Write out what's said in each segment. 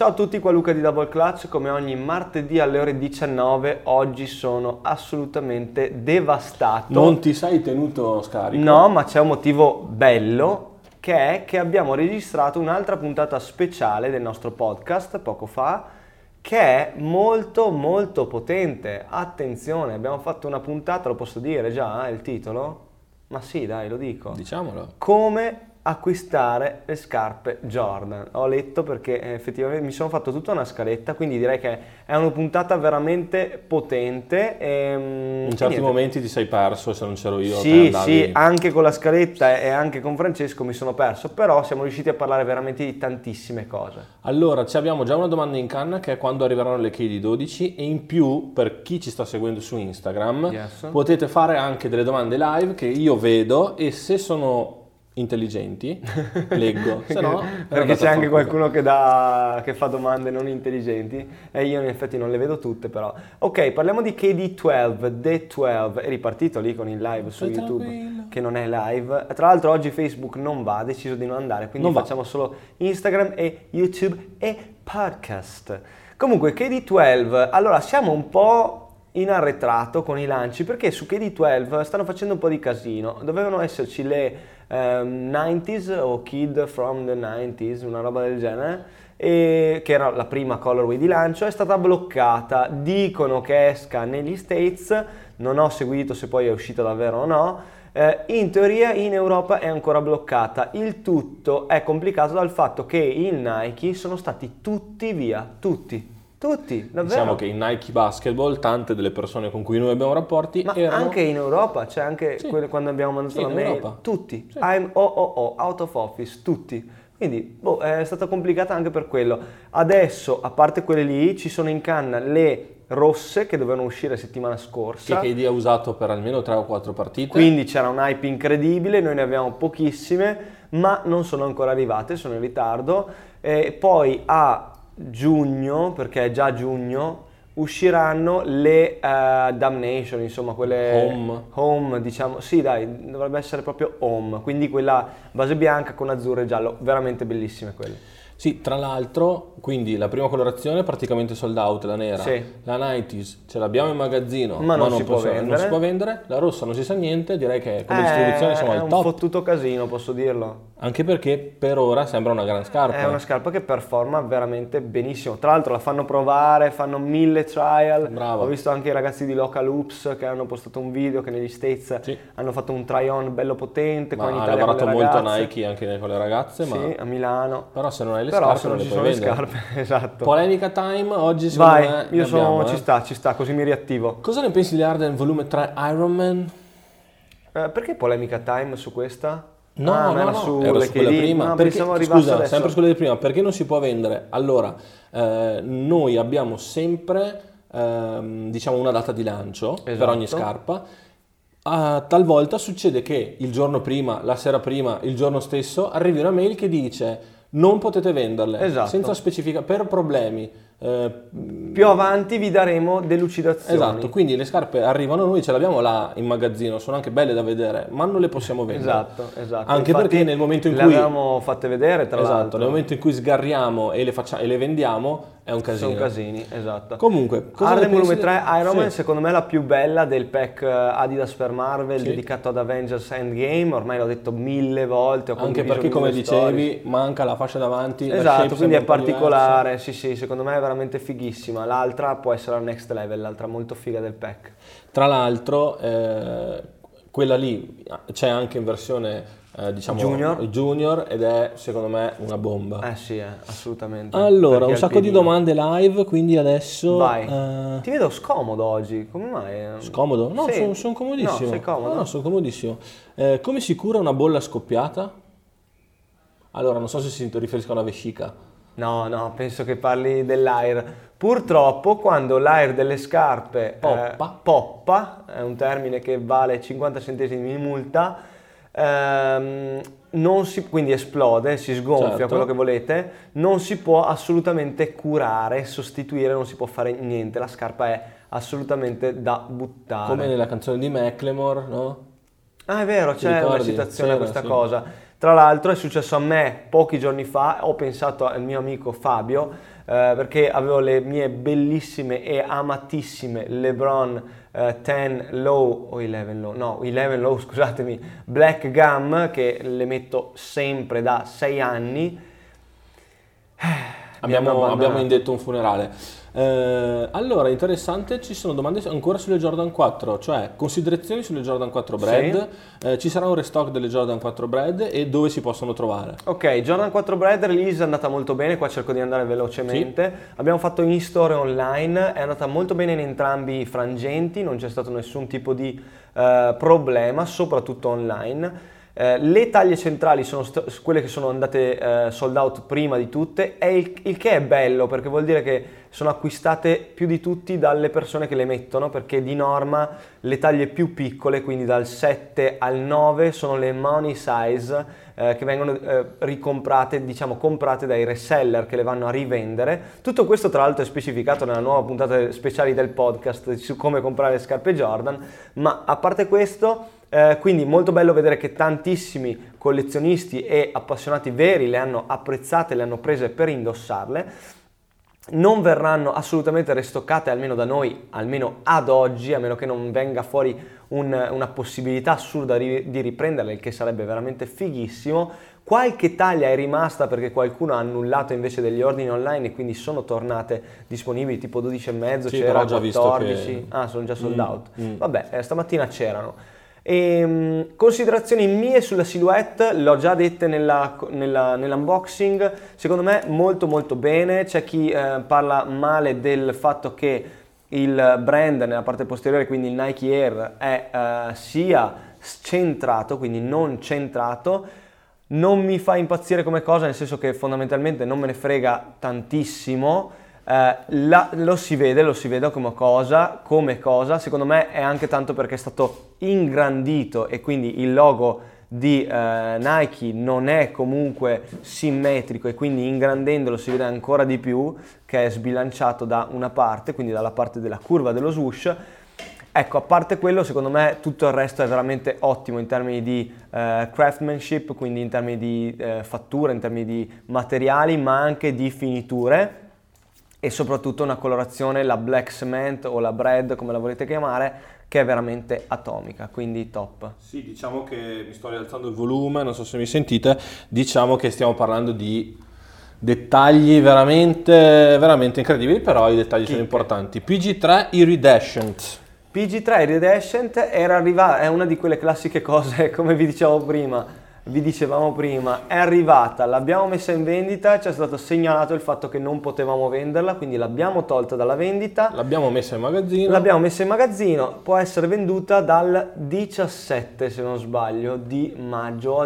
Ciao a tutti, qua Luca di Double Clutch, come ogni martedì alle ore 19, oggi sono assolutamente devastato. Non ti sei tenuto scarico? No, ma c'è un motivo bello, che è che abbiamo registrato un'altra puntata speciale del nostro podcast poco fa, che è molto molto potente. Attenzione, abbiamo fatto una puntata, lo posso dire già, il titolo? Ma sì, dai, lo dico. Diciamolo. Come acquistare le scarpe Jordan. Ho letto perché eh, effettivamente mi sono fatto tutta una scaletta, quindi direi che è una puntata veramente potente. E, In certi momenti ti sei perso se non c'ero io. Sì, sì, anche con la scaletta e anche con Francesco mi sono perso, però siamo riusciti a parlare veramente di tantissime cose. Allora, abbiamo già una domanda in canna che è quando arriveranno le KD 12 e in più per chi ci sta seguendo su Instagram yes. potete fare anche delle domande live che io vedo e se sono intelligenti, leggo, se no... Perché c'è anche qualcuno che, dà, che, fa domande non intelligenti e io in effetti non le vedo tutte però. Ok, parliamo di KD12, D12, è ripartito lì con il live su Stai YouTube tranquillo. che non è live. Tra l'altro oggi Facebook non va, ha deciso di non andare, quindi non facciamo va. solo Instagram e YouTube e podcast. Comunque KD12, allora siamo un po' in arretrato con i lanci perché su KD12 stanno facendo un po' di casino. Dovevano esserci le um, 90s o Kid from the 90s, una roba del genere, e, che era la prima colorway di lancio, è stata bloccata. Dicono che esca negli States, non ho seguito se poi è uscita davvero o no. Eh, in teoria in Europa è ancora bloccata. Il tutto è complicato dal fatto che i Nike sono stati tutti via, tutti tutti, davvero. Diciamo che in Nike Basketball tante delle persone con cui noi abbiamo rapporti Ma erano... anche in Europa, cioè anche sì. quando abbiamo mandato sì, la mail, Europa. tutti. Sì. I'm OOO, out of office, tutti. Quindi boh, è stata complicata anche per quello. Adesso, a parte quelle lì, ci sono in canna le rosse che dovevano uscire settimana scorsa. Che KD ha usato per almeno 3 o 4 partite. Quindi c'era un hype incredibile, noi ne abbiamo pochissime, ma non sono ancora arrivate, sono in ritardo. E poi a giugno, perché è già giugno, usciranno le uh, Damnation, insomma quelle home. home, diciamo, sì dai, dovrebbe essere proprio home, quindi quella base bianca con azzurro e giallo, veramente bellissime quelle. Sì, tra l'altro, quindi la prima colorazione è praticamente sold out, la nera. Sì. La 90s ce l'abbiamo in magazzino, ma, ma non, non, si possiamo, non, si può vendere. La rossa non si sa niente, direi che come eh, distribuzione siamo al top. È un fottuto casino, posso dirlo. Anche perché per ora sembra una gran scarpa. È una scarpa che performa veramente benissimo. Tra l'altro la fanno provare, fanno mille trial. Bravo. Ho visto anche i ragazzi di Local Oops che hanno postato un video che negli States sì. hanno fatto un try-on bello potente. Ma ha lavorato molto Nike anche con le ragazze. Sì, ma... a Milano. Però se non hai le Però scarpe non, non ci sono le scarpe, esatto. Polemica time, oggi secondo Vai, me io sono, abbiamo, ci eh. sta, ci sta, così mi riattivo. Cosa ne pensi di Arden volume 3 Iron Man? Eh, perché polemica time su questa? No, ah, no, era no, su era su quella prima. No, perché, scusa, adesso. sempre su quella di prima, perché non si può vendere? Allora, eh, noi abbiamo sempre ehm, diciamo una data di lancio esatto. per ogni scarpa. Uh, talvolta succede che il giorno prima, la sera prima, il giorno stesso arrivi una mail che dice non potete venderle esatto. senza specifica per problemi eh, più avanti vi daremo delucidazioni. Esatto, quindi le scarpe arrivano noi, ce l'abbiamo là in magazzino, sono anche belle da vedere, ma non le possiamo vendere. Esatto, esatto. Anche Infatti perché nel momento in le cui... Le abbiamo fatte vedere, tra esatto, l'altro. nel momento in cui sgarriamo e le, facciamo, e le vendiamo è un casino. Sono casini, esatto. Comunque, cosa Arden Volume 3 Iron Man sì. secondo me è la più bella del pack eh, Adidas per Marvel sì. dedicato ad Avengers Endgame, ormai l'ho detto mille volte. Anche perché come dicevi stories. manca la fascia davanti. Esatto, quindi è particolare, sì sì, secondo me è veramente fighissimo bellissima, l'altra può essere la next level, l'altra molto figa del pack. Tra l'altro, eh, quella lì c'è anche in versione eh, diciamo junior. junior. ed è secondo me una bomba. Eh sì, eh, assolutamente. Allora, un sacco di domande live, quindi adesso... Vai. Eh... Ti vedo scomodo oggi, come mai? Scomodo? No, sono, sono comodissimo. No, sei comodo? No, sono comodissimo. Eh, come si cura una bolla scoppiata? Allora, non so se si riferiscono a vescica. No, no, penso che parli dell'air. Purtroppo quando l'air delle scarpe poppa, eh, poppa è un termine che vale 50 centesimi di multa, ehm, non si, quindi esplode, si sgonfia, certo. quello che volete, non si può assolutamente curare, sostituire, non si può fare niente, la scarpa è assolutamente da buttare. Come nella canzone di Macklemore, no? Ah è vero, c'è una citazione a questa sì. cosa. Tra l'altro è successo a me pochi giorni fa, ho pensato al mio amico Fabio, eh, perché avevo le mie bellissime e amatissime LeBron eh, 10 low o 11 low, no 11 low scusatemi, Black Gum che le metto sempre da 6 anni. Abbiamo, abbiamo indetto un funerale. Eh, allora, interessante, ci sono domande ancora sulle Jordan 4, cioè considerazioni sulle Jordan 4 Bread, sì. eh, ci sarà un restock delle Jordan 4 Bread e dove si possono trovare? Ok, Jordan 4 Bread release è andata molto bene, qua cerco di andare velocemente, sì. abbiamo fatto in store online, è andata molto bene in entrambi i frangenti, non c'è stato nessun tipo di uh, problema, soprattutto online. Eh, le taglie centrali sono st- quelle che sono andate eh, sold out prima di tutte, il, il, che è bello perché vuol dire che sono acquistate più di tutti dalle persone che le mettono, perché di norma le taglie più piccole, quindi dal 7 al 9, sono le money size eh, che vengono eh, ricomprate, diciamo comprate dai reseller che le vanno a rivendere. Tutto questo tra l'altro è specificato nella nuova puntata speciali del podcast su come comprare scarpe Jordan, ma a parte questo eh, quindi molto bello vedere che tantissimi collezionisti e appassionati veri le hanno apprezzate, le hanno prese per indossarle. Non verranno assolutamente restoccate, almeno da noi, almeno ad oggi, a meno che non venga fuori un, una possibilità assurda di, di riprenderle, il che sarebbe veramente fighissimo. Qualche taglia è rimasta perché qualcuno ha annullato invece degli ordini online e quindi sono tornate disponibili tipo 12,5, sì, c'era 14. Che... Ah, sono già sold mm, out. Mm. Vabbè, eh, stamattina c'erano. E, ehm, considerazioni mie sulla silhouette, l'ho già dette nella, nella, nell'unboxing, secondo me molto molto bene, c'è chi eh, parla male del fatto che il brand nella parte posteriore, quindi il Nike Air, è, eh, sia centrato, quindi non centrato, non mi fa impazzire come cosa, nel senso che fondamentalmente non me ne frega tantissimo, eh, la, lo si vede, lo si vede come cosa, come cosa, secondo me è anche tanto perché è stato ingrandito e quindi il logo di eh, Nike non è comunque simmetrico e quindi ingrandendolo si vede ancora di più che è sbilanciato da una parte, quindi dalla parte della curva dello swoosh. Ecco, a parte quello, secondo me tutto il resto è veramente ottimo in termini di eh, craftsmanship, quindi in termini di eh, fattura, in termini di materiali, ma anche di finiture e soprattutto una colorazione, la black cement o la bread come la volete chiamare, che è veramente atomica, quindi top. Sì, diciamo che mi sto rialzando il volume, non so se mi sentite, diciamo che stiamo parlando di dettagli veramente, veramente incredibili, però i dettagli Chicche. sono importanti. PG3 Iridescent. PG3 Iridescent era arriva- è una di quelle classiche cose, come vi dicevo prima, vi dicevamo prima, è arrivata, l'abbiamo messa in vendita, ci è stato segnalato il fatto che non potevamo venderla, quindi l'abbiamo tolta dalla vendita. L'abbiamo messa in magazzino. L'abbiamo messa in magazzino, può essere venduta dal 17, se non sbaglio, di maggio,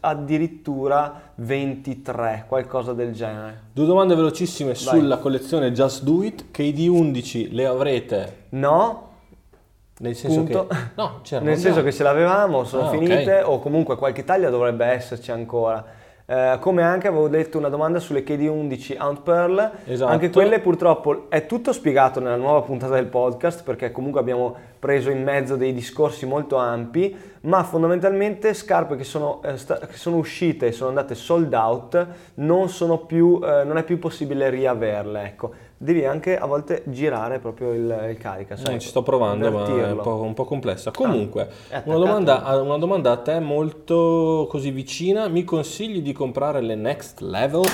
addirittura 23, qualcosa del genere. Due domande velocissime Vai. sulla collezione Just Do It, KD11 le avrete? No, nel senso Punto. che, no, nel senso che ce l'avevamo, sono ah, finite okay. o comunque qualche taglia dovrebbe esserci ancora. Eh, come anche avevo detto una domanda sulle KD11 Aunt Pearl, esatto. anche quelle purtroppo è tutto spiegato nella nuova puntata del podcast perché comunque abbiamo preso in mezzo dei discorsi molto ampi, ma fondamentalmente scarpe che sono, eh, sta- che sono uscite e sono andate sold out non, più, eh, non è più possibile riaverle. Ecco devi anche a volte girare proprio il, il carica. Sai, non ci sto provando, ma è un po', un po complessa. Comunque, ah, una, domanda, una, domanda, a te molto così vicina. Mi consigli di comprare le Next Level?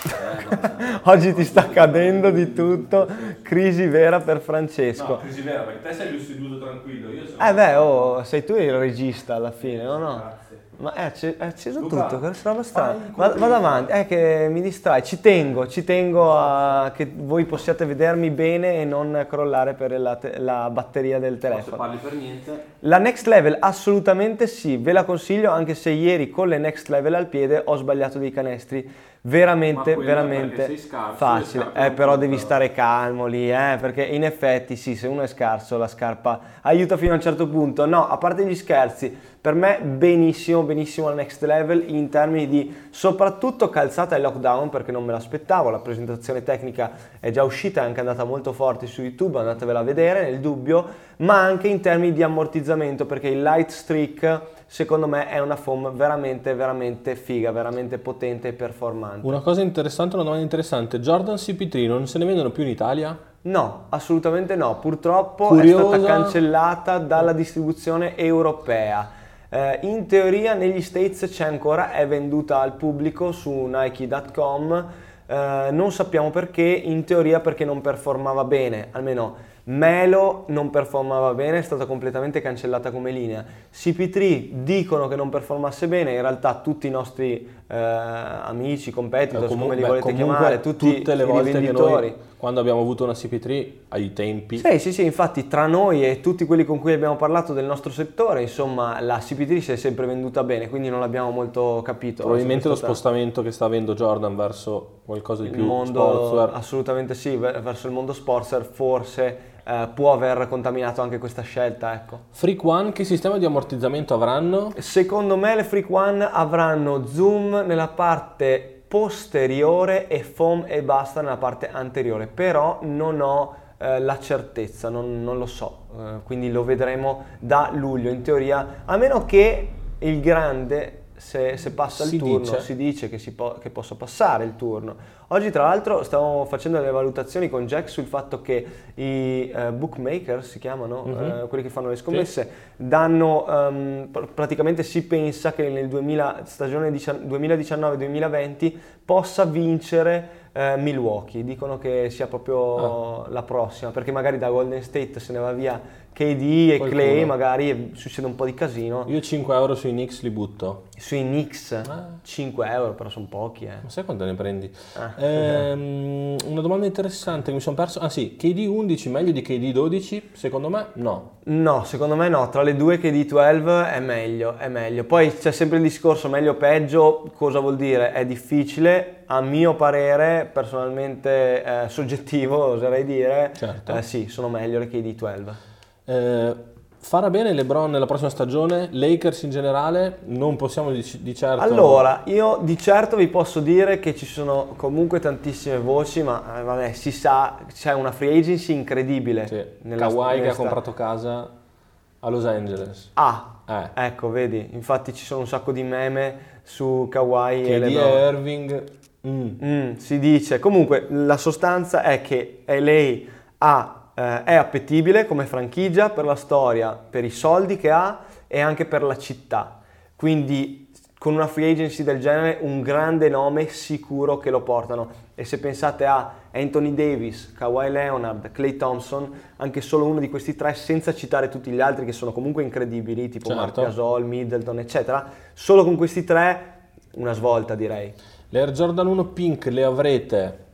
Oggi ti sta cadendo di tutto, crisi vera per Francesco. No, crisi vera perché te sei seduto tranquillo. Io sono... Eh beh, oh, sei tu il regista alla fine, no? no? Ma è, acceso, è acceso Luca, tutto, questa roba strana. Vado, vado avanti, è che mi distrae, ci tengo, ci tengo a che voi possiate vedermi bene e non crollare per la, te, la batteria del telefono. Non parli per niente. La Next Level assolutamente sì, ve la consiglio anche se ieri con le Next Level al piede ho sbagliato dei canestri veramente, veramente scarso, facile. Eh, però devi stare calmo lì, eh, perché in effetti sì, se uno è scarso la scarpa aiuta fino a un certo punto. No, a parte gli scherzi, per me benissimo, benissimo la next level in termini di soprattutto calzata e lockdown, perché non me l'aspettavo, la presentazione tecnica è già uscita, è anche andata molto forte su YouTube, andatevela a vedere nel dubbio, ma anche in termini di ammortizzamento, perché il light streak secondo me è una foam veramente, veramente figa, veramente potente e performante. Una cosa interessante, una domanda interessante, Jordan CP3 non se ne vendono più in Italia? No, assolutamente no, purtroppo Curiosa. è stata cancellata dalla distribuzione europea. Eh, in teoria negli States c'è ancora, è venduta al pubblico su Nike.com, eh, non sappiamo perché, in teoria perché non performava bene, almeno Melo non performava bene, è stata completamente cancellata come linea. CP3 dicono che non performasse bene, in realtà tutti i nostri eh, amici, competitor, come li volete chiamare, tutti tutte le volte che noi, quando abbiamo avuto una CP3 ai tempi. Sì, sì, sì, infatti tra noi e tutti quelli con cui abbiamo parlato del nostro settore, insomma, la CP3 si è sempre venduta bene, quindi non l'abbiamo molto capito. Probabilmente lo spostamento che sta avendo Jordan verso qualcosa di il più mondo, sportswear. Assolutamente sì, verso il mondo sportswear forse eh, può aver contaminato anche questa scelta. Ecco. Freak One, che sistema di ammortizzamento avranno? Secondo me le Freak One avranno zoom nella parte posteriore e foam e basta nella parte anteriore, però non ho eh, la certezza, non, non lo so, eh, quindi lo vedremo da luglio in teoria, a meno che il grande se, se passa si il turno, dice. si dice che, si po- che, possa passare il turno. Oggi tra l'altro stiamo facendo delle valutazioni con Jack sul fatto che i uh, bookmaker, si chiamano, mm-hmm. uh, quelli che fanno le scommesse, sì. danno, um, pr- praticamente si pensa che nel 2000, stagione 2019-2020 possa vincere eh, Milwaukee, dicono che sia proprio ah. la prossima, perché magari da Golden State se ne va via KD e Qualcuno. Clay, magari succede un po' di casino. Io 5 euro sui Knicks li butto. Sui Knicks? Ah. 5 euro, però sono pochi. Eh. Ma sai quanto ne prendi? Ah. Ehm, una domanda interessante mi sono perso. Ah sì, KD 11 meglio di KD 12? Secondo me no. No, secondo me no. Tra le due KD 12 è meglio, è meglio. Poi c'è sempre il discorso meglio o peggio. Cosa vuol dire? È difficile a mio parere, personalmente eh, soggettivo, oserei dire, certo. eh, sì, sono meglio le KD12. Eh, farà bene LeBron nella prossima stagione? Lakers in generale? Non possiamo di, di, certo... Allora, io di certo vi posso dire che ci sono comunque tantissime voci, ma eh, vabbè, si sa, c'è una free agency incredibile. Sì. Nella, Kawhi che ha comprato casa a Los Angeles. Ah, eh. ecco, vedi, infatti ci sono un sacco di meme su Kawhi che e LeBron. Irving Mm. Mm, si dice, comunque la sostanza è che LA ha, eh, è appetibile come franchigia per la storia, per i soldi che ha e anche per la città. Quindi con una free agency del genere un grande nome sicuro che lo portano. E se pensate a Anthony Davis, Kawhi Leonard, Clay Thompson, anche solo uno di questi tre, senza citare tutti gli altri che sono comunque incredibili, tipo certo. Marc Gasol, Middleton, eccetera, solo con questi tre una svolta direi. Le Air Jordan 1 Pink le avrete?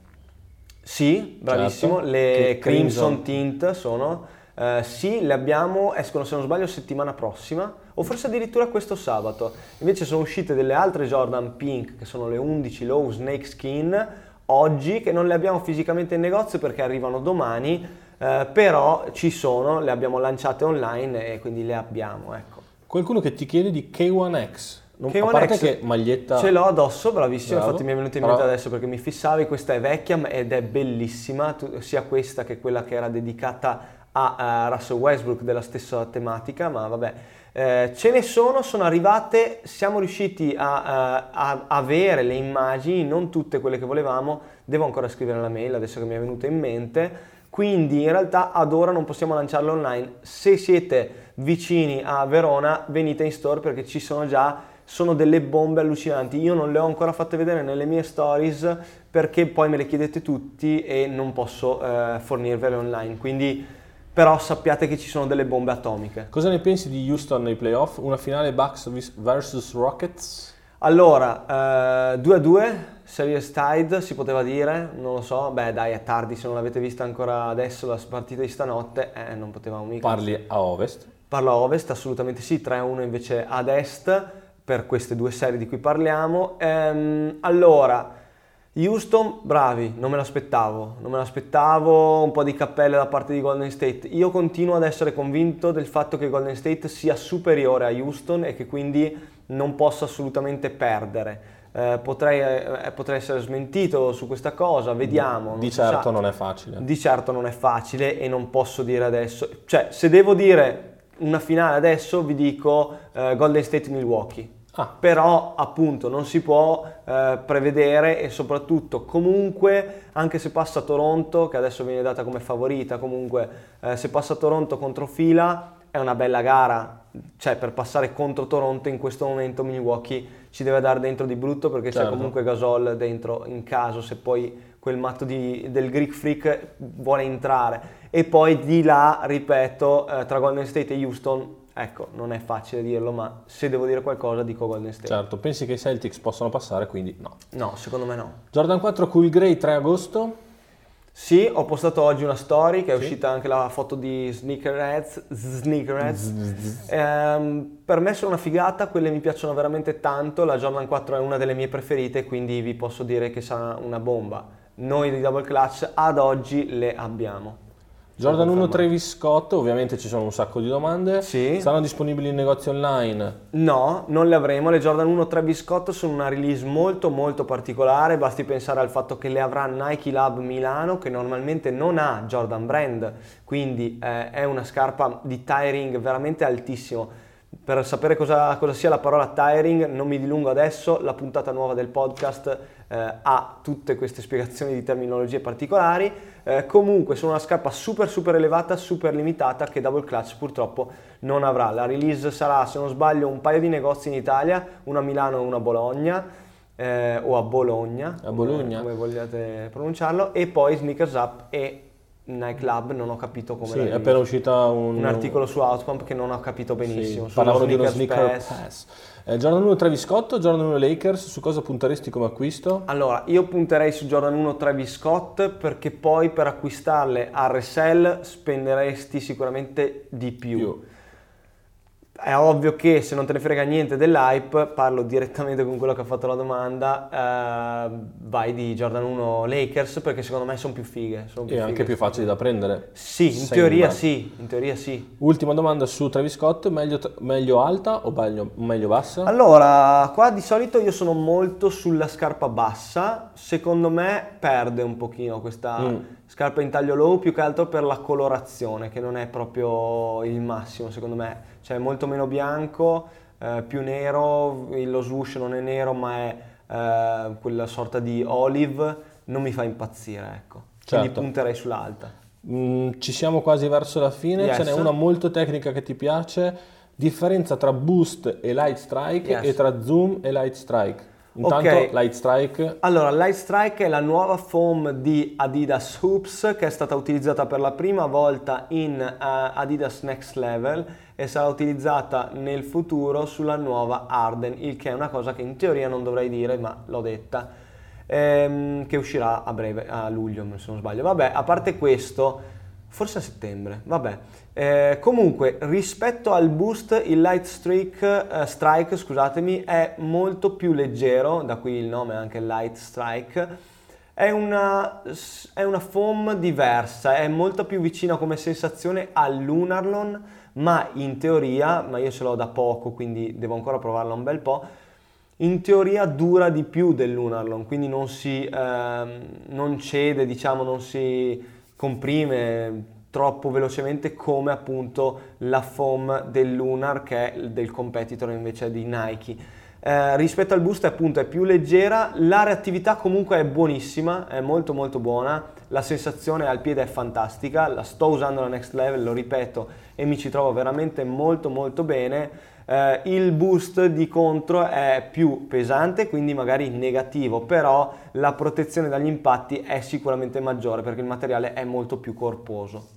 Sì, bravissimo, certo. le Crimson, Crimson Tint sono. Uh, sì, le abbiamo, escono se non sbaglio settimana prossima o forse addirittura questo sabato. Invece sono uscite delle altre Jordan Pink che sono le 11 Low Snake Skin oggi che non le abbiamo fisicamente in negozio perché arrivano domani, uh, però ci sono, le abbiamo lanciate online e quindi le abbiamo. Ecco. Qualcuno che ti chiede di K1X. Non, a parte che maglietta... Ce l'ho addosso, bravissimo, Bravo. infatti mi è venuta in mente adesso perché mi fissavi, questa è vecchia ed è bellissima, sia questa che quella che era dedicata a uh, Russell Westbrook della stessa tematica, ma vabbè. Eh, ce ne sono, sono arrivate, siamo riusciti a, uh, a, avere le immagini, non tutte quelle che volevamo, devo ancora scrivere la mail adesso che mi è venuta in mente, quindi in realtà ad ora non possiamo lanciarle online. Se siete vicini a Verona venite in store perché ci sono già sono delle bombe allucinanti. Io non le ho ancora fatte vedere nelle mie stories perché poi me le chiedete tutti e non posso eh, fornirvele online. Quindi però sappiate che ci sono delle bombe atomiche. Cosa ne pensi di Houston nei playoff? Una finale Bucks vs Rockets? Allora, eh, 2-2, series tied si poteva dire, non lo so, beh dai è tardi, se non l'avete vista ancora adesso la partita di stanotte, eh, non potevamo mica. Parli a ovest? Parlo a ovest, assolutamente sì, 3-1 invece ad est per queste due serie di cui parliamo. Ehm, allora, Houston, bravi, non me l'aspettavo, non me l'aspettavo, un po' di cappelle da parte di Golden State. Io continuo ad essere convinto del fatto che Golden State sia superiore a Houston e che quindi non possa assolutamente perdere. Eh, potrei, eh, potrei, essere smentito su questa cosa, vediamo. Di certo non è facile. Di certo non è facile e non posso dire adesso. Cioè, se devo dire una finale adesso vi dico uh, Golden State Milwaukee. Ah. Però appunto non si può uh, prevedere e soprattutto comunque anche se passa Toronto, che adesso viene data come favorita, comunque uh, se passa Toronto contro fila è una bella gara, cioè per passare contro Toronto in questo momento Milwaukee ci deve dare dentro di brutto perché certo. c'è comunque Gasol dentro in caso se poi quel matto di, del Greek Freak vuole entrare e poi di là, ripeto, eh, tra Golden State e Houston, ecco, non è facile dirlo, ma se devo dire qualcosa dico Golden State. Certo, pensi che i Celtics possano passare, quindi no. No, secondo me no. Jordan 4 Cool Grey 3 agosto. Sì, ho postato oggi una story che è sì. uscita anche la foto di Sneakerheads. Sneakerheads. ehm, per me sono una figata, quelle mi piacciono veramente tanto. La Jordan 4 è una delle mie preferite, quindi vi posso dire che sarà una bomba. Noi di Double Clutch ad oggi le abbiamo. Jordan 1 Travis Scott, ovviamente ci sono un sacco di domande. Sì. Saranno disponibili in negozio online? No, non le avremo. Le Jordan 1 Travis Scott sono una release molto molto particolare, basti pensare al fatto che le avrà Nike Lab Milano che normalmente non ha Jordan Brand, quindi eh, è una scarpa di tiring veramente altissimo. Per sapere cosa, cosa sia la parola tiring non mi dilungo adesso, la puntata nuova del podcast eh, ha tutte queste spiegazioni di terminologie particolari. Eh, comunque sono una scarpa super super elevata, super limitata che Double Clutch purtroppo non avrà. La release sarà, se non sbaglio, un paio di negozi in Italia, una a Milano e una a Bologna. Eh, o a Bologna, a Bologna. Come, come vogliate pronunciarlo, e poi Sneakers Up e Nightclub, non ho capito come sì, è appena uscito un, un, articolo su Outpump che non ho capito benissimo. Sì, parlavano di uno sneaker pass. pass. Eh, Jordan 1 Travis Scott, Jordan 1 Lakers, su cosa punteresti come acquisto? Allora, io punterei su Jordan 1 Travis Scott perché poi per acquistarle a resell spenderesti sicuramente di più. più è ovvio che se non te ne frega niente dell'hype, parlo direttamente con quello che ha fatto la domanda, eh, vai di Jordan 1 Lakers perché secondo me sono più fighe. Sono più e fighe, anche più facili da prendere. Sì, in Sembra. teoria sì, in teoria sì. Ultima domanda su Travis Scott, meglio, meglio alta o meglio, meglio, bassa? Allora, qua di solito io sono molto sulla scarpa bassa, secondo me perde un pochino questa... Mm scarpa in taglio low più che altro per la colorazione che non è proprio il massimo secondo me cioè molto meno bianco, eh, più nero, lo swoosh non è nero ma è eh, quella sorta di olive, non mi fa impazzire, ecco. Certo. Quindi punterei sull'alta. Mm, ci siamo quasi verso la fine, yes. ce n'è una molto tecnica che ti piace, differenza tra boost e light strike yes. e tra zoom e light strike. Intanto okay. Light Strike. Allora, Light Strike è la nuova foam di Adidas Hoops che è stata utilizzata per la prima volta in uh, Adidas Next Level e sarà utilizzata nel futuro sulla nuova Arden, il che è una cosa che in teoria non dovrei dire, ma l'ho detta, ehm, che uscirà a breve, a luglio se non sbaglio. Vabbè, a parte questo, forse a settembre, vabbè. Eh, comunque, rispetto al boost, il Light Streak, eh, Strike scusatemi, è molto più leggero, da qui il nome anche Light Strike. È una, è una foam diversa, è molto più vicina come sensazione al Lunarlon, ma in teoria, ma io ce l'ho da poco, quindi devo ancora provarla un bel po', in teoria dura di più del Lunarlon, quindi non si eh, non cede, diciamo, non si comprime troppo velocemente come appunto la foam del Lunar che è del competitor invece di Nike. Eh, rispetto al boost appunto è più leggera, la reattività comunque è buonissima, è molto molto buona, la sensazione al piede è fantastica, la sto usando alla next level, lo ripeto, e mi ci trovo veramente molto molto bene. Eh, il boost di contro è più pesante, quindi magari negativo, però la protezione dagli impatti è sicuramente maggiore perché il materiale è molto più corposo.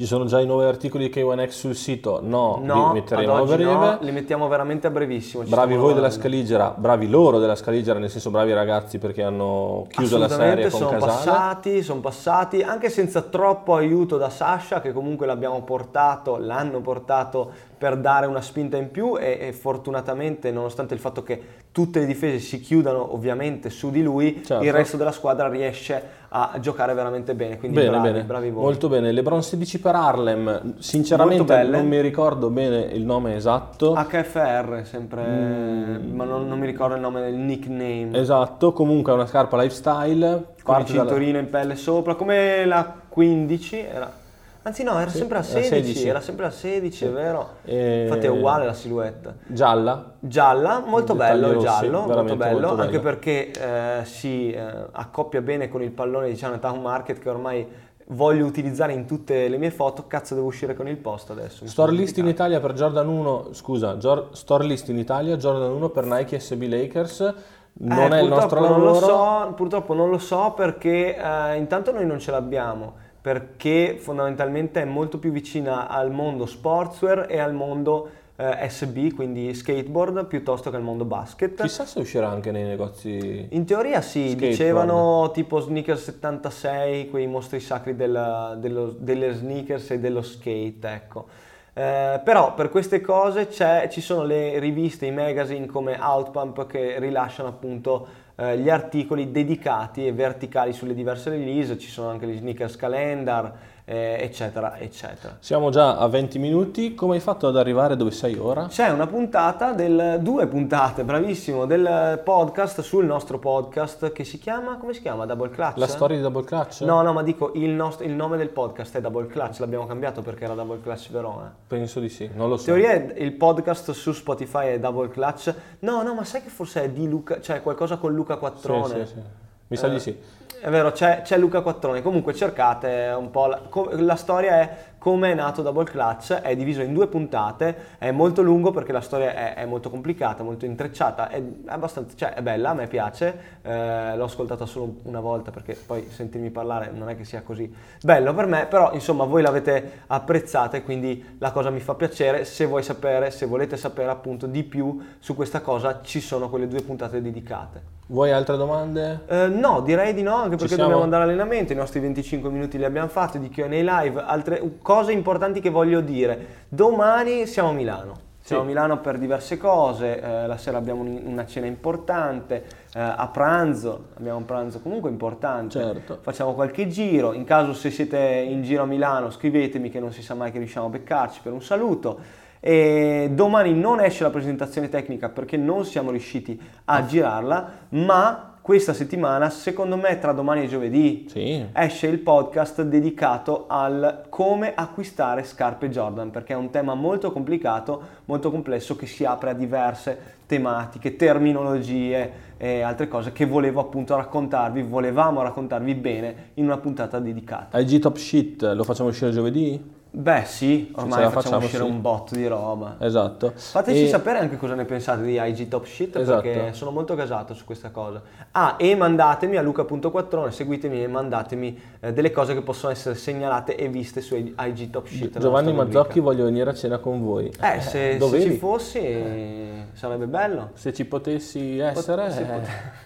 Ci sono già i nuovi articoli di K1X sul sito? No, no li metteremo a breve. No, li mettiamo veramente a brevissimo. Bravi voi della Scaligera, bravi loro della Scaligera, nel senso bravi ragazzi perché hanno chiuso la serie con sono Casale. passati, sono passati, anche senza troppo aiuto da Sasha che comunque l'abbiamo portato, l'hanno portato per dare una spinta in più e, e, fortunatamente nonostante il fatto che tutte le difese si chiudano ovviamente su di lui, certo. il resto della squadra riesce a giocare veramente bene, quindi bene, bravi, bene. bravi voi. Molto bene, LeBron 16 per Harlem, sinceramente non mi ricordo bene il nome esatto. HFR, sempre, mm. ma non, non, mi ricordo il nome, il nickname. Esatto, comunque è una scarpa lifestyle. Con il cinturino dalla... in pelle sopra, come la 15 era Anzi no, era sì, sempre a 16, 16, era sempre a 16, sì. è vero. E... Infatti è uguale la silhouette. Gialla? Gialla, molto bello il giallo, molto bello, molto bello, anche perché eh, si eh, accoppia bene con il pallone di Chinatown Market che ormai voglio utilizzare in tutte le mie foto, cazzo devo uscire con il post adesso. Store list in Italia per Jordan 1, scusa, Jor- store list in Italia, Jordan 1 per Nike SB Lakers. Non eh, è il nostro lavoro. Non lo so, purtroppo non lo so perché eh, intanto noi non ce l'abbiamo, perché fondamentalmente è molto più vicina al mondo sportswear e al mondo eh, SB, quindi skateboard, piuttosto che al mondo basket. Chissà se uscirà anche nei negozi. In teoria sì, skateboard. dicevano tipo sneakers 76, quei mostri sacri della, dello, delle sneakers e dello skate, ecco. Eh, però per queste cose ci sono le riviste, i magazine come Outpump che rilasciano appunto eh, gli articoli dedicati e verticali sulle diverse release, ci sono anche gli sneakers calendar, eh, eccetera, eccetera. Siamo già a 20 minuti, come hai fatto ad arrivare dove sei ora? C'è una puntata, del, due puntate, bravissimo, del podcast sul nostro podcast che si chiama, come si chiama? Double Clutch? La storia di Double Clutch? No, no, ma dico, il, nostro, il nome del podcast è Double Clutch, l'abbiamo cambiato perché era Double Clutch Verona. Penso di sì, non lo so. In teoria il podcast su Spotify è Double Clutch, no, no, ma sai che forse è di Luca, cioè qualcosa con Luca Quattrone? Sì, sì, sì. Mi sa eh, di sì è vero, c'è, c'è, Luca Quattrone. Comunque cercate un po'. La, la storia è come è nato Double Clutch, è diviso in due puntate, è molto lungo perché la storia è, è molto complicata, molto intrecciata, è, abbastanza, cioè, è bella, a me piace, eh, l'ho ascoltata solo una volta perché poi sentirmi parlare non è che sia così bello per me, però insomma voi l'avete apprezzata e quindi la cosa mi fa piacere, se vuoi sapere, se volete sapere appunto di più su questa cosa ci sono quelle due puntate dedicate. Vuoi altre domande? Eh, no, direi di no, anche perché dobbiamo andare all'allenamento, i nostri 25 minuti li abbiamo fatti di Q&A live, altre cose importanti che voglio dire. Domani siamo a Milano. Siamo sì. a Milano per diverse cose, eh, la sera abbiamo una cena importante, eh, a pranzo abbiamo un pranzo comunque importante, certo. facciamo qualche giro, in caso se siete in giro a Milano scrivetemi che non si sa mai che riusciamo a beccarci per un saluto. E domani non esce la presentazione tecnica perché non siamo riusciti a girarla, ma questa settimana, secondo me tra domani e giovedì, sì. esce il podcast dedicato al come acquistare scarpe Jordan, perché è un tema molto complicato, molto complesso che si apre a diverse tematiche, terminologie e altre cose che volevo appunto raccontarvi, volevamo raccontarvi bene in una puntata dedicata. IG Top Shit lo facciamo uscire giovedì? Beh sì, ormai facciamo, facciamo uscire sì. un botto di roba. Esatto. Fateci e... sapere anche cosa ne pensate di IG Top Shit esatto. perché sono molto gasato su questa cosa. Ah, e mandatemi a luca.quattrone, seguitemi e mandatemi eh, delle cose che possono essere segnalate e viste su IG Top Shit. Giovanni Mazzocchi voglio venire a cena con voi. Eh, se, se ci fossi eh. sarebbe bello. Se ci potessi essere... Pot-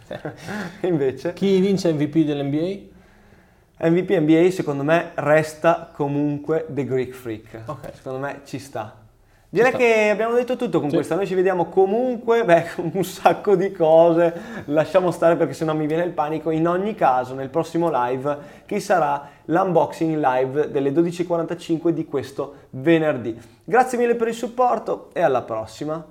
eh. pote- Invece... Chi vince MVP dell'NBA? MVP NBA secondo me resta comunque The Greek Freak. Okay. Secondo me ci sta. Direi che abbiamo detto tutto con sì. questa, noi ci vediamo comunque, beh, con un sacco di cose, lasciamo stare perché sennò mi viene il panico. In ogni caso, nel prossimo live, che sarà l'unboxing live delle 12.45 di questo venerdì. Grazie mille per il supporto e alla prossima.